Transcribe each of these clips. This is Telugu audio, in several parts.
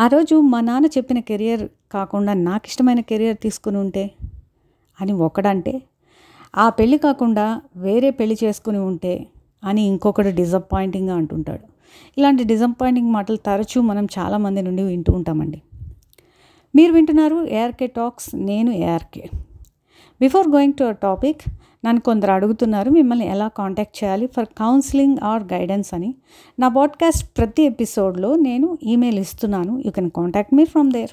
ఆ రోజు మా నాన్న చెప్పిన కెరియర్ కాకుండా నాకు ఇష్టమైన కెరియర్ తీసుకుని ఉంటే? అని ఒకడంటే ఆ పెళ్ళి కాకుండా వేరే పెళ్ళి చేసుకుని ఉంటే? అని ఇంకొకడు డిసప్పాయింటింగ్గా అంటుంటాడు. ఇలాంటి డిసప్పాయింటింగ్ మాటలు తరచూ మనం చాలామంది నుండి వింటూ ఉంటామండి. మీరు వింటున్నారు ఏఆర్కే టాక్స్ నేను ARK before going to our topic నన్ను కొందరు అడుగుతున్నారు మిమ్మల్ని ఎలా కాంటాక్ట్ చేయాలి ఫర్ కౌన్సిలింగ్ ఆర్ గైడెన్స్ అని? నా పాడ్కాస్ట్ ప్రతి ఎపిసోడ్లో నేను ఈమెయిల్ ఇస్తున్నాను. You can contact me from there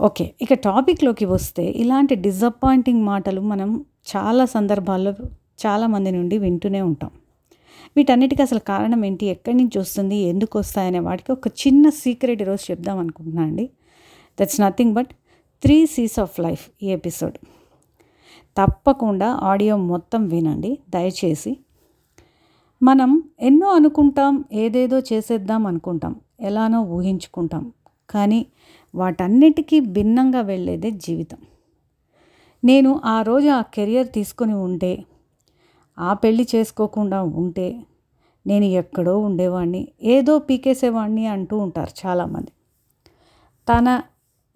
okay ఇక టాపిక్లోకి వస్తే ఇలాంటి డిసప్పాయింటింగ్ మాటలు మనం చాలా సందర్భాల్లో చాలామంది నుండి వింటూనే ఉంటాం. వీటన్నిటికీ అసలు కారణం ఏంటి? ఎక్కడి నుంచి వస్తుంది? ఎందుకు వస్తాయనే వాటికి ఒక చిన్న సీక్రెట్ ఈరోజు చెప్దాం అనుకుంటున్నాను అండి. That's nothing but three Cs of life ఈ ఎపిసోడ్ తప్పకుండా ఆడియో మొత్తం వినండి దయచేసి. మనం ఎన్నో అనుకుంటాం ఏదేదో చేసేద్దాం అనుకుంటాం ఎలానో ఊహించుకుంటాం కానీ వాటన్నిటికీ భిన్నంగా వెళ్ళేదే జీవితం. నేను ఆ రోజు ఆ కెరియర్ తీసుకొని ఉంటే ఆ పెళ్ళి చేసుకోకుండా ఉంటే నేను ఎక్కడో ఉండేవాడిని ఏదో పీకేసేవాడిని అంటూ ఉంటారు చాలామంది. తన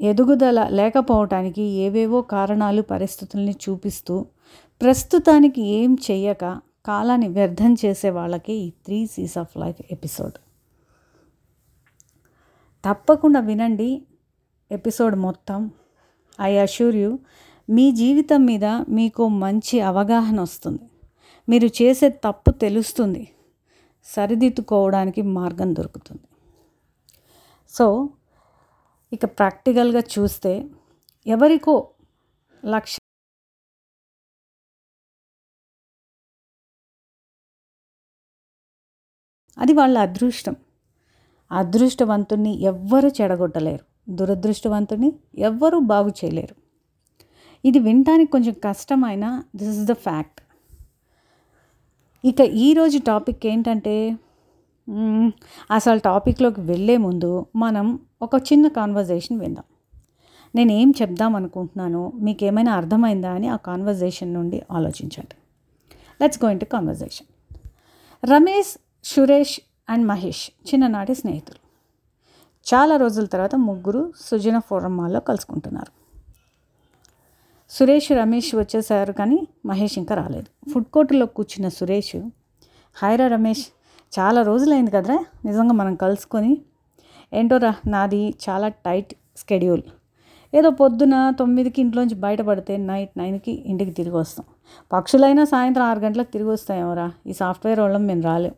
ఎదుగుదల లేకపోవటానికి ఏవేవో కారణాలు పరిస్థితుల్ని చూపిస్తూ ప్రస్తుతానికి ఏం చెయ్యక కాలాన్ని వ్యర్థం చేసే వాళ్ళకి ఈ three Cs of life episode. తప్పకుండా వినండి ఎపిసోడ్ మొత్తం. ఐ అష్యూర్ యూ మీ జీవితం మీద మీకు మంచి అవగాహన వస్తుంది. మీరు చేసే తప్పు తెలుస్తుంది. సరిదిద్దుకోవడానికి మార్గం దొరుకుతుంది. సో ఇక ప్రాక్టికల్గా చూస్తే ఎవరికో లక్ష అది వాళ్ళ అదృష్టం. అదృష్టవంతుణ్ణి ఎవ్వరూ చెడగొట్టలేరు. దురదృష్టవంతుని ఎవ్వరూ బాగు చేయలేరు. ఇది వినటానికి కొంచెం కష్టమైన దిస్ ఇస్ ద ఫ్యాక్ట్. ఇక ఈరోజు టాపిక్ ఏంటంటే అసలు టాపిక్లోకి వెళ్ళే ముందు మనం ఒక చిన్న కాన్వర్జేషన్ విందాం. నేను ఏం చెప్దాం అనుకుంటున్నానో మీకు ఏమైనా అర్థమైందా అని ఆ కాన్వర్జేషన్ నుండి ఆలోచించండి. Let's going to conversation Ramesh Suresh and Mahesh చిన్ననాటి స్నేహితులు. చాలా రోజుల తర్వాత ముగ్గురు సుజన ఫోరం మాల్లో కలుసుకుంటున్నారు. సురేష్ రమేష్ వచ్చేసారు కానీ మహేష్ ఇంకా రాలేదు. ఫుడ్ కోర్టులో కూర్చున్న సురేష్ హైరా రమేష్ చాలా రోజులైంది కదరా? నిజంగా మనం కలుసుకొని. ఏంటోరా నాది చాలా టైట్ స్కెడ్యూల్. ఏదో పొద్దున తొమ్మిదికి ఇంట్లోంచి బయటపడితే నైట్ నైన్కి ఇంటికి తిరిగి వస్తాం. పక్షులైనా సాయంత్రం ఆరు గంటలకు తిరిగి వస్తాయేమోరా? ఈ సాఫ్ట్వేర్ వాళ్ళం మేము రాలేం.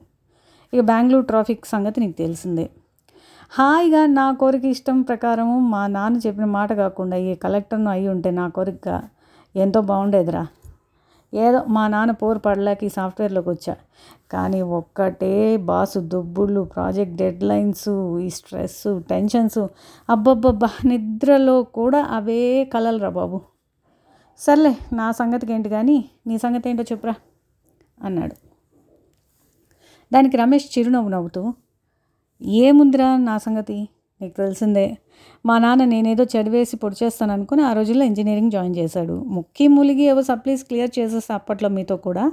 ఇక బెంగళూరు ట్రాఫిక్ సంగతి నీకు తెలిసిందే. హాయిగా నా కోరిక ఇష్టం ప్రకారము మా నాన్న చెప్పిన మాట కాకుండా ఈ కలెక్టర్ను అయి ఉంటే నా కోరిక ఎంతో బాగుండేదిరా. ఏదో మా నాన్న పోరు పడలేక ఈ సాఫ్ట్వేర్లోకి వచ్చా. కానీ ఒక్కటే బాసు దుబ్బుళ్ళు ప్రాజెక్ట్ డెడ్లైన్స్ ఈ స్ట్రెస్ టెన్షన్స్ అబ్బబ్బబ్బా నిద్రలో కూడా అవే కలలరా బాబు. సర్లే నా సంగతికి ఏంటి కానీ నీ సంగతి ఏంటో చెప్పురా అన్నాడు. దానికి రమేష్ చిరునవ్వు నవ్వుతూ ఏముందిరా నా సంగతి? నీకు తెలిసిందే. మా నాన్న నేనేదో చదివేసి పొడి చేస్తాను అనుకుని ఆ రోజుల్లో ఇంజనీరింగ్ జాయిన్ చేశాడు. ముక్కి మూలిగి ఏవో సప్లీస్ క్లియర్ చేసేస్తా అప్పట్లో మీతో కూడా.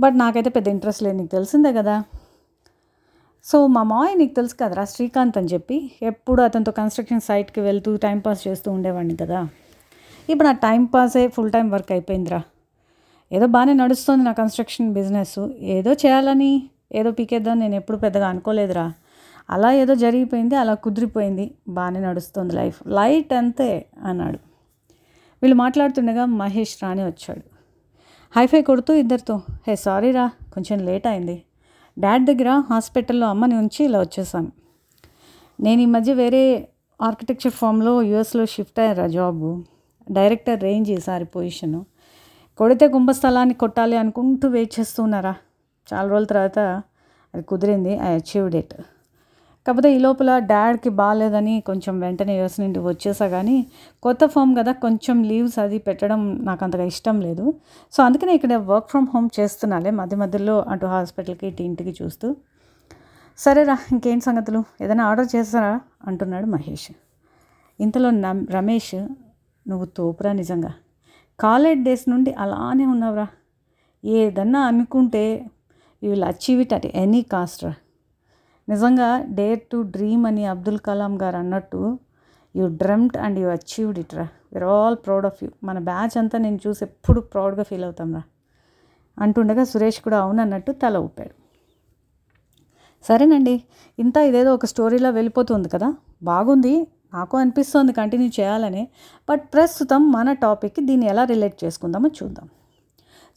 బట్ నాకైతే పెద్ద ఇంట్రెస్ట్ లేదు నీకు తెలిసిందే కదా. సో మా మావయ్య నీకు తెలుసు కదరా శ్రీకాంత్ అని చెప్పి. ఎప్పుడు అతనితో కన్స్ట్రక్షన్ సైట్కి వెళ్తూ టైంపాస్ చేస్తూ ఉండేవాడిని కదా. ఇప్పుడు ఆ టైంపాసే ఫుల్ టైం వర్క్ అయిపోయిందిరా. ఏదో బాగానే నడుస్తుంది నా కన్స్ట్రక్షన్ బిజినెస్ ఏదో చేయాలని ఏదో పీకేద్దాం నేను ఎప్పుడు పెద్దగా అనుకోలేదురా. అలా ఏదో జరిగిపోయింది అలా కుదిరిపోయింది. బాగానే నడుస్తుంది లైఫ్. లైట్ అంతే అన్నాడు. వీళ్ళు మాట్లాడుతుండగా మహేష్ రాణి వచ్చాడు. హైఫై కొడుతూ ఇద్దరితో హే సారీ రా కొంచెం లేట్ అయింది. డాడ్ దగ్గర హాస్పిటల్లో అమ్మని ఉంచి ఇలా వచ్చేసాను నేను ఈ మధ్య వేరే ఆర్కిటెక్చర్ ఫామ్లో యూఎస్లో షిఫ్ట్ అయ్యారా జాబు? డైరెక్టర్ రేంజ్ ఈసారి పొజిషను. కొడితే కుంభస్థలాన్ని కొట్టాలి అనుకుంటూ వెయిట్ చేస్తున్నారా? చాలా రోజుల తర్వాత అది కుదిరింది ఐ అచీవ్డ్ ఇట్. కాకపోతే ఈ లోపల డాడ్కి బాగాలేదని కొంచెం వెంటనే యూఎస్ నుండి వచ్చేసా కానీ కొత్త ఫామ్ కదా కొంచెం లీవ్స్ అది పెట్టడం నాకు అంతగా ఇష్టం లేదు. సో అందుకనే ఇక్కడ వర్క్ ఫ్రమ్ హోమ్ చేస్తున్నాలే మధ్య మధ్యలో అటు హాస్పిటల్కి ఇటు ఇంటికి చూస్తూ. సరేరా ఇంకేం సంగతులు? ఏదైనా ఆర్డర్ చేస్తారా? అంటున్నాడు మహేష్. ఇంతలో నమ్ రమేష్ నువ్వు తోపురా నిజంగా. కాలేజ్ డేస్ నుండి అలానే ఉన్నావురా. ఏదన్నా అనుకుంటే you will achieve it at any cost రా. నిజంగా డేర్ టు డ్రీమ్ అని అబ్దుల్ కలాం గారు అన్నట్టు you dreamt and you achieved it రా. We're all proud of you మన బ్యాచ్ అంతా నేను చూసి ఎప్పుడు ప్రౌడ్గా ఫీల్ అవుతాం రా. అంటుండగా సురేష్ కూడా అవునన్నట్టు తల ఊపాడు. సరేనండి ఇంత ఇదేదో ఒక స్టోరీలో వెళ్ళిపోతుంది కదా. బాగుంది నాకు అనిపిస్తుంది కంటిన్యూ చేయాలని. బట్ ప్రస్తుతం మన టాపిక్కి దీన్ని ఎలా రిలేట్ చేసుకుందామో చూద్దాం.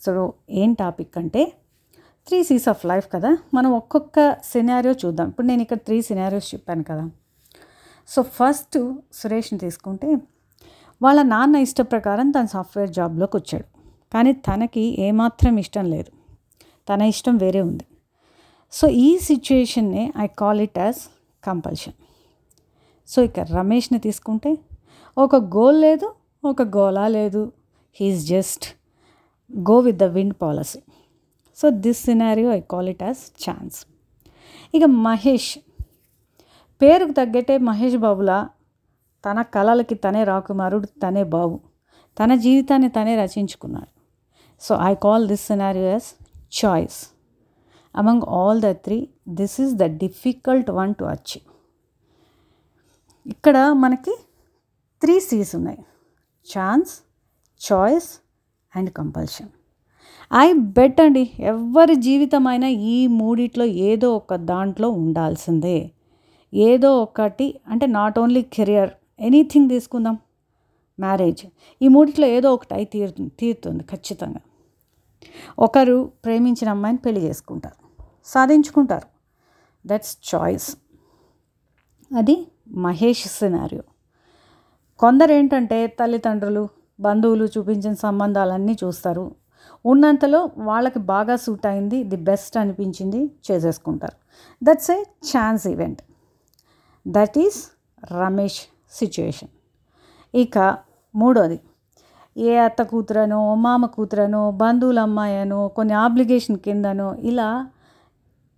సో ఏం టాపిక్ అంటే త్రీ సీస్ ఆఫ్ లైఫ్ కదా? మనం ఒక్కొక్క సినారియో చూద్దాం. ఇప్పుడు నేను ఇక్కడ త్రీ సినారియోస్ చెప్పాను కదా. సో ఫస్ట్ సురేష్ని తీసుకుంటే వాళ్ళ నాన్న ఇష్ట ప్రకారం తన సాఫ్ట్వేర్ జాబ్లోకి వచ్చాడు. కానీ తనకి ఏమాత్రం ఇష్టం లేదు. తన ఇష్టం వేరే ఉంది. సో ఈ సిచ్యుయేషన్నే I call it as compulsion. So ఇక రమేష్ని తీసుకుంటే ఒక గోల్ లేదు ఒక గోలా లేదు. He's just go with the wind policy. So this scenario I call it as chance ఇక మహేష్ పేరుకు తగ్గట్టే మహేష్ బాబులా తన కళలకి తనే రాకుమారుడు తనే బాబు. తన జీవితాన్ని తనే రచించుకున్నాడు so I call this scenario as choice among all the three this is the difficult one to achieve ఇక్కడ మనకి త్రీ సీస్ ఉన్నాయి. Chance choice and compulsion I bet అండి ఎవరి జీవితమైనా ఈ మూడిట్లో ఏదో ఒక దాంట్లో ఉండాల్సిందే. ఏదో ఒకటి అంటే నాట్ ఓన్లీ కెరియర్ ఎనీథింగ్ తీసుకుందాం. మ్యారేజ్ ఈ మూడిట్లో ఏదో ఒకటి అయి తీరుతుంది తీరుతుంది ఖచ్చితంగా. ఒకరు ప్రేమించిన అమ్మాయిని పెళ్ళి చేసుకుంటారు సాధించుకుంటారు. దట్స్ చాయిస్ అది మహేష్ సినారియో కొందరు ఏంటంటే తల్లిదండ్రులు బంధువులు చూపించిన సంబంధాలన్నీ చూస్తారు. ఉన్నంతలో వాళ్ళకి బాగా సూట్ అయింది ది బెస్ట్ అనిపించింది చేసేసుకుంటారు. That's a chance event that is Ramesh situation ఇక మూడోది. ఏ అత్త కూతురనో మామ కూతురనో బంధువుల అమ్మాయనో కొన్ని ఆబ్లిగేషన్ కిందనో ఇలా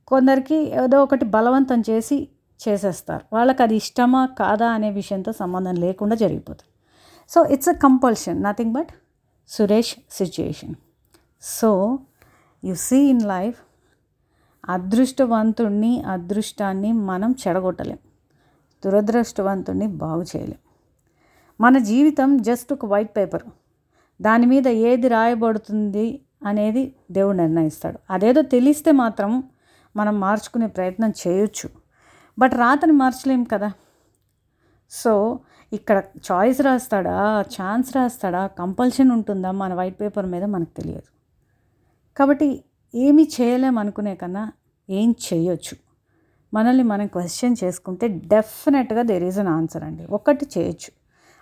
కొందరికి ఏదో ఒకటి బలవంతం చేసి చేసేస్తారు. వాళ్ళకి అది ఇష్టమా కాదా అనే విషయంతో సంబంధం లేకుండా జరిగిపోతుంది. So it's a compulsion nothing but Suresh situation so you see in life అదృష్టవంతుణ్ణి అదృష్టాన్ని మనం చెడగొట్టలేం. దురదృష్టవంతుణ్ణి బాగు చేయలేం. మన జీవితం జస్ట్ ఒక వైట్ పేపర్ దాని మీద ఏది రాయబడుతుంది అనేది దేవుడు నిర్ణయిస్తాడు. అదేదో తెలిస్తే మాత్రం మనం మార్చుకునే ప్రయత్నం చేయొచ్చు. బట్ రాతని మార్చలేం కదా? సో ఇక్కడ చాయిస్ రాస్తాడా? ఛాన్స్ రాస్తాడా? కంపల్షన్ ఉంటుందా? మన వైట్ పేపర్ మీద మనకు తెలియదు. కాబట్టి ఏమి చేయలేం అనుకునే కన్నా ఏం చేయొచ్చు? మనల్ని మనం క్వశ్చన్ చేసుకుంటే డెఫినెట్గా దేర్ ఈజ్ అన్ ఆన్సర్ అండి. ఒకటి చేయొచ్చు.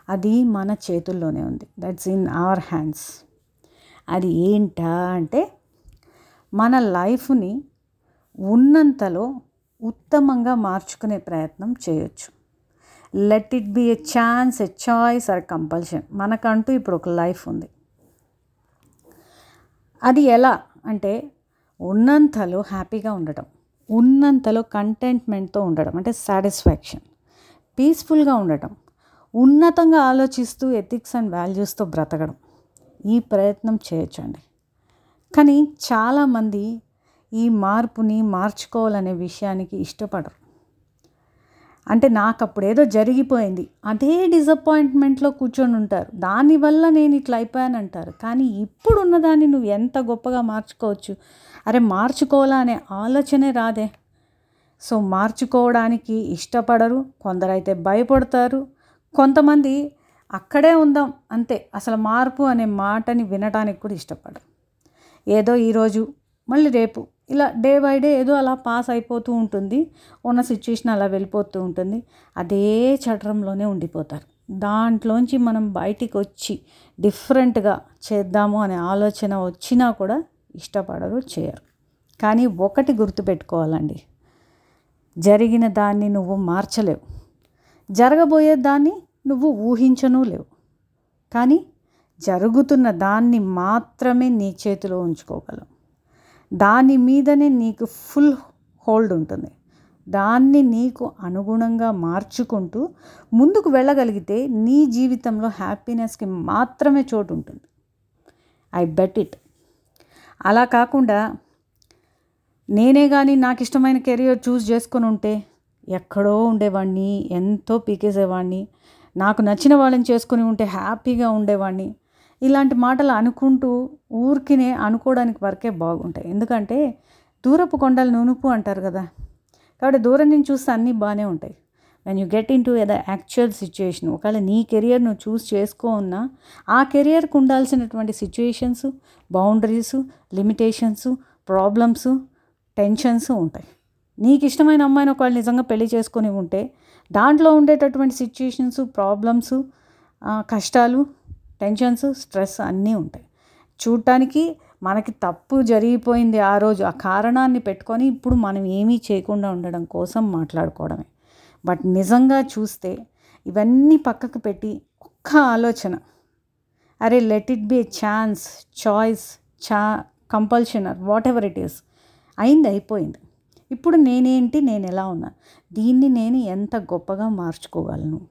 అది మన చేతుల్లోనే ఉంది. దట్స్ ఇన్ అవర్ హ్యాండ్స్ అది ఏంటా అంటే మన లైఫ్ని ఉన్నంతలో ఉత్తమంగా మార్చుకునే ప్రయత్నం చేయొచ్చు. Let it be a chance a choice or compulsion మనకంటూ ఇప్పుడు ఒక లైఫ్ ఉంది. అది ఎలా అంటే ఉన్నంతలో హ్యాపీగా ఉండటం ఉన్నంతలో కంటెంట్మెంట్తో ఉండడం అంటే సాటిస్ఫాక్షన్ పీస్ఫుల్గా ఉండటం ఉన్నతంగా ఆలోచిస్తూ ఎథిక్స్ అండ్ వాల్యూస్తో బ్రతకడం. ఈ ప్రయత్నం చేయొచ్చండి. కానీ చాలామంది ఈ మార్పుని మార్చుకోవాలనే విషయానికి ఇష్టపడరు. అంటే నాకు అప్పుడు ఏదో జరిగిపోయింది. అదే డిసప్పాయింట్మెంట్లో కూర్చొని ఉంటారు. దానివల్ల నేను ఇట్లా అయిపోయాను అంటారు. కానీ ఇప్పుడు ఉన్నదాన్ని నువ్వు ఎంత గొప్పగా మార్చుకోవచ్చు? అరే మార్చుకోవాలా అనే ఆలోచనే రాదే. సో మార్చుకోవడానికి ఇష్టపడరు. కొందరైతే భయపడతారు. కొంతమంది అక్కడే ఉందాం అంతే. అసలు మార్పు అనే మాటని వినడానికి కూడా ఇష్టపడరు. ఏదో ఈరోజు మళ్ళీ రేపు ఇలా డే బై డే ఏదో అలా పాస్ అయిపోతూ ఉంటుంది. ఉన్న సిచ్యుయేషన్ అలా వెళ్ళిపోతూ ఉంటుంది. అదే చట్రంలోనే ఉండిపోతారు. దాంట్లోంచి మనం బయటికి వచ్చి డిఫరెంట్గా చేద్దాము అనే ఆలోచన వచ్చినా కూడా ఇష్టపడరు చేయరు. కానీ ఒకటి గుర్తుపెట్టుకోవాలండి. జరిగిన దాన్ని నువ్వు మార్చలేవు. జరగబోయే దాన్ని నువ్వు ఊహించను లేవు. కానీ జరుగుతున్న దాన్ని మాత్రమే నీ చేతిలో ఉంచుకోగలవు. దాని మీదనే నీకు ఫుల్ హోల్డ్ ఉంటుంది. దాన్ని నీకు అనుగుణంగా మార్చుకుంటూ ముందుకు వెళ్ళగలిగితే నీ జీవితంలో హ్యాపీనెస్కి మాత్రమే చోటు ఉంటుంది. I bet it. అలా కాకుండా నేనే కానీ నాకు ఇష్టమైన కెరియర్ చూస్ చేసుకొని ఉంటే ఎక్కడో ఉండేవాడిని ఎంతో పీకేసేవాడిని నాకు నచ్చిన వాళ్ళని చేసుకుని ఉంటే హ్యాపీగా ఉండేవాడిని ఇలాంటి మాటలు అనుకుంటూ ఊరికినే అనుకోవడానికి వరకే బాగుంటాయి. ఎందుకంటే దూరపు కొండలు నునుపు అంటారు కదా. కాబట్టి దూరం నుంచి చూస్తే అన్నీ బాగానే ఉంటాయి. When you get into the actual situation ఒకవేళ నీ కెరియర్ నువ్వు చూస్ చేసుకో ఉన్నా ఆ కెరియర్కు ఉండాల్సినటువంటి situations boundaries limitations problems tensions ఉంటాయి. నీకు ఇష్టమైన అమ్మాయిని ఒకవేళ నిజంగా పెళ్ళి చేసుకొని ఉంటే దాంట్లో ఉండేటటువంటి సిచ్యుయేషన్స్ ప్రాబ్లమ్స్ కష్టాలు టెన్షన్స్ స్ట్రెస్ అన్నీ ఉంటాయి. చూడటానికి మనకి తప్పు జరిగిపోయింది ఆ రోజు. ఆ కారణాన్ని పెట్టుకొని ఇప్పుడు మనం ఏమీ చేయకుండా ఉండడం కోసం మాట్లాడుకోవడమే. బట్ నిజంగా చూస్తే ఇవన్నీ పక్కకు పెట్టి ఒక్క ఆలోచన. అరే let it be chance choice చా compulsion whatever it is. అయింది అయిపోయింది. ఇప్పుడు నేనేంటి నేను ఎలా ఉన్నా? దీన్ని నేను ఎంత గొప్పగా మార్చుకోగలను?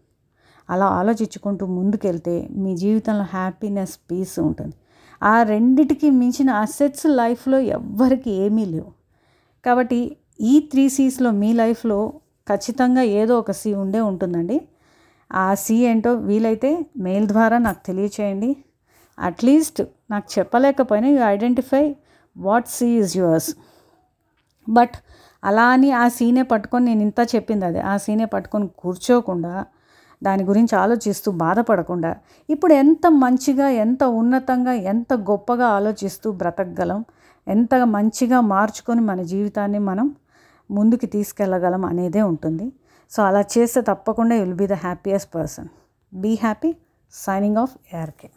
అలా ఆలోచించుకుంటూ ముందుకెళ్తే మీ జీవితంలో హ్యాపీనెస్ పీస్ ఉంటుంది. ఆ రెండిటికి మించిన అసెట్స్ లైఫ్లో ఎవ్వరికి ఏమీ లేవు. కాబట్టి ఈ త్రీ సీస్లో మీ లైఫ్లో ఖచ్చితంగా ఏదో ఒక సీ ఉండే ఉంటుందండి. ఆ సీ ఏంటో వీలైతే మెయిల్ ద్వారా నాకు తెలియచేయండి. అట్లీస్ట్ నాకు చెప్పలేకపోయినా you identify what C is yours but అలా అని ఆ సీనే పట్టుకొని నేను ఇంత చెప్పింది అదే. ఆ సీనే పట్టుకొని కూర్చోకుండా దాని గురించి ఆలోచిస్తూ బాధపడకుండా ఇప్పుడు ఎంత మంచిగా ఎంత ఉన్నతంగా ఎంత గొప్పగా ఆలోచిస్తూ బ్రతకగలం ఎంత మంచిగా మార్చుకొని మన జీవితాన్ని మనం ముందుకు తీసుకెళ్ళగలం అనేదే ఉంటుంది. సో అలా చేస్తే తప్పకుండా will be the happiest person be happy signing off ARK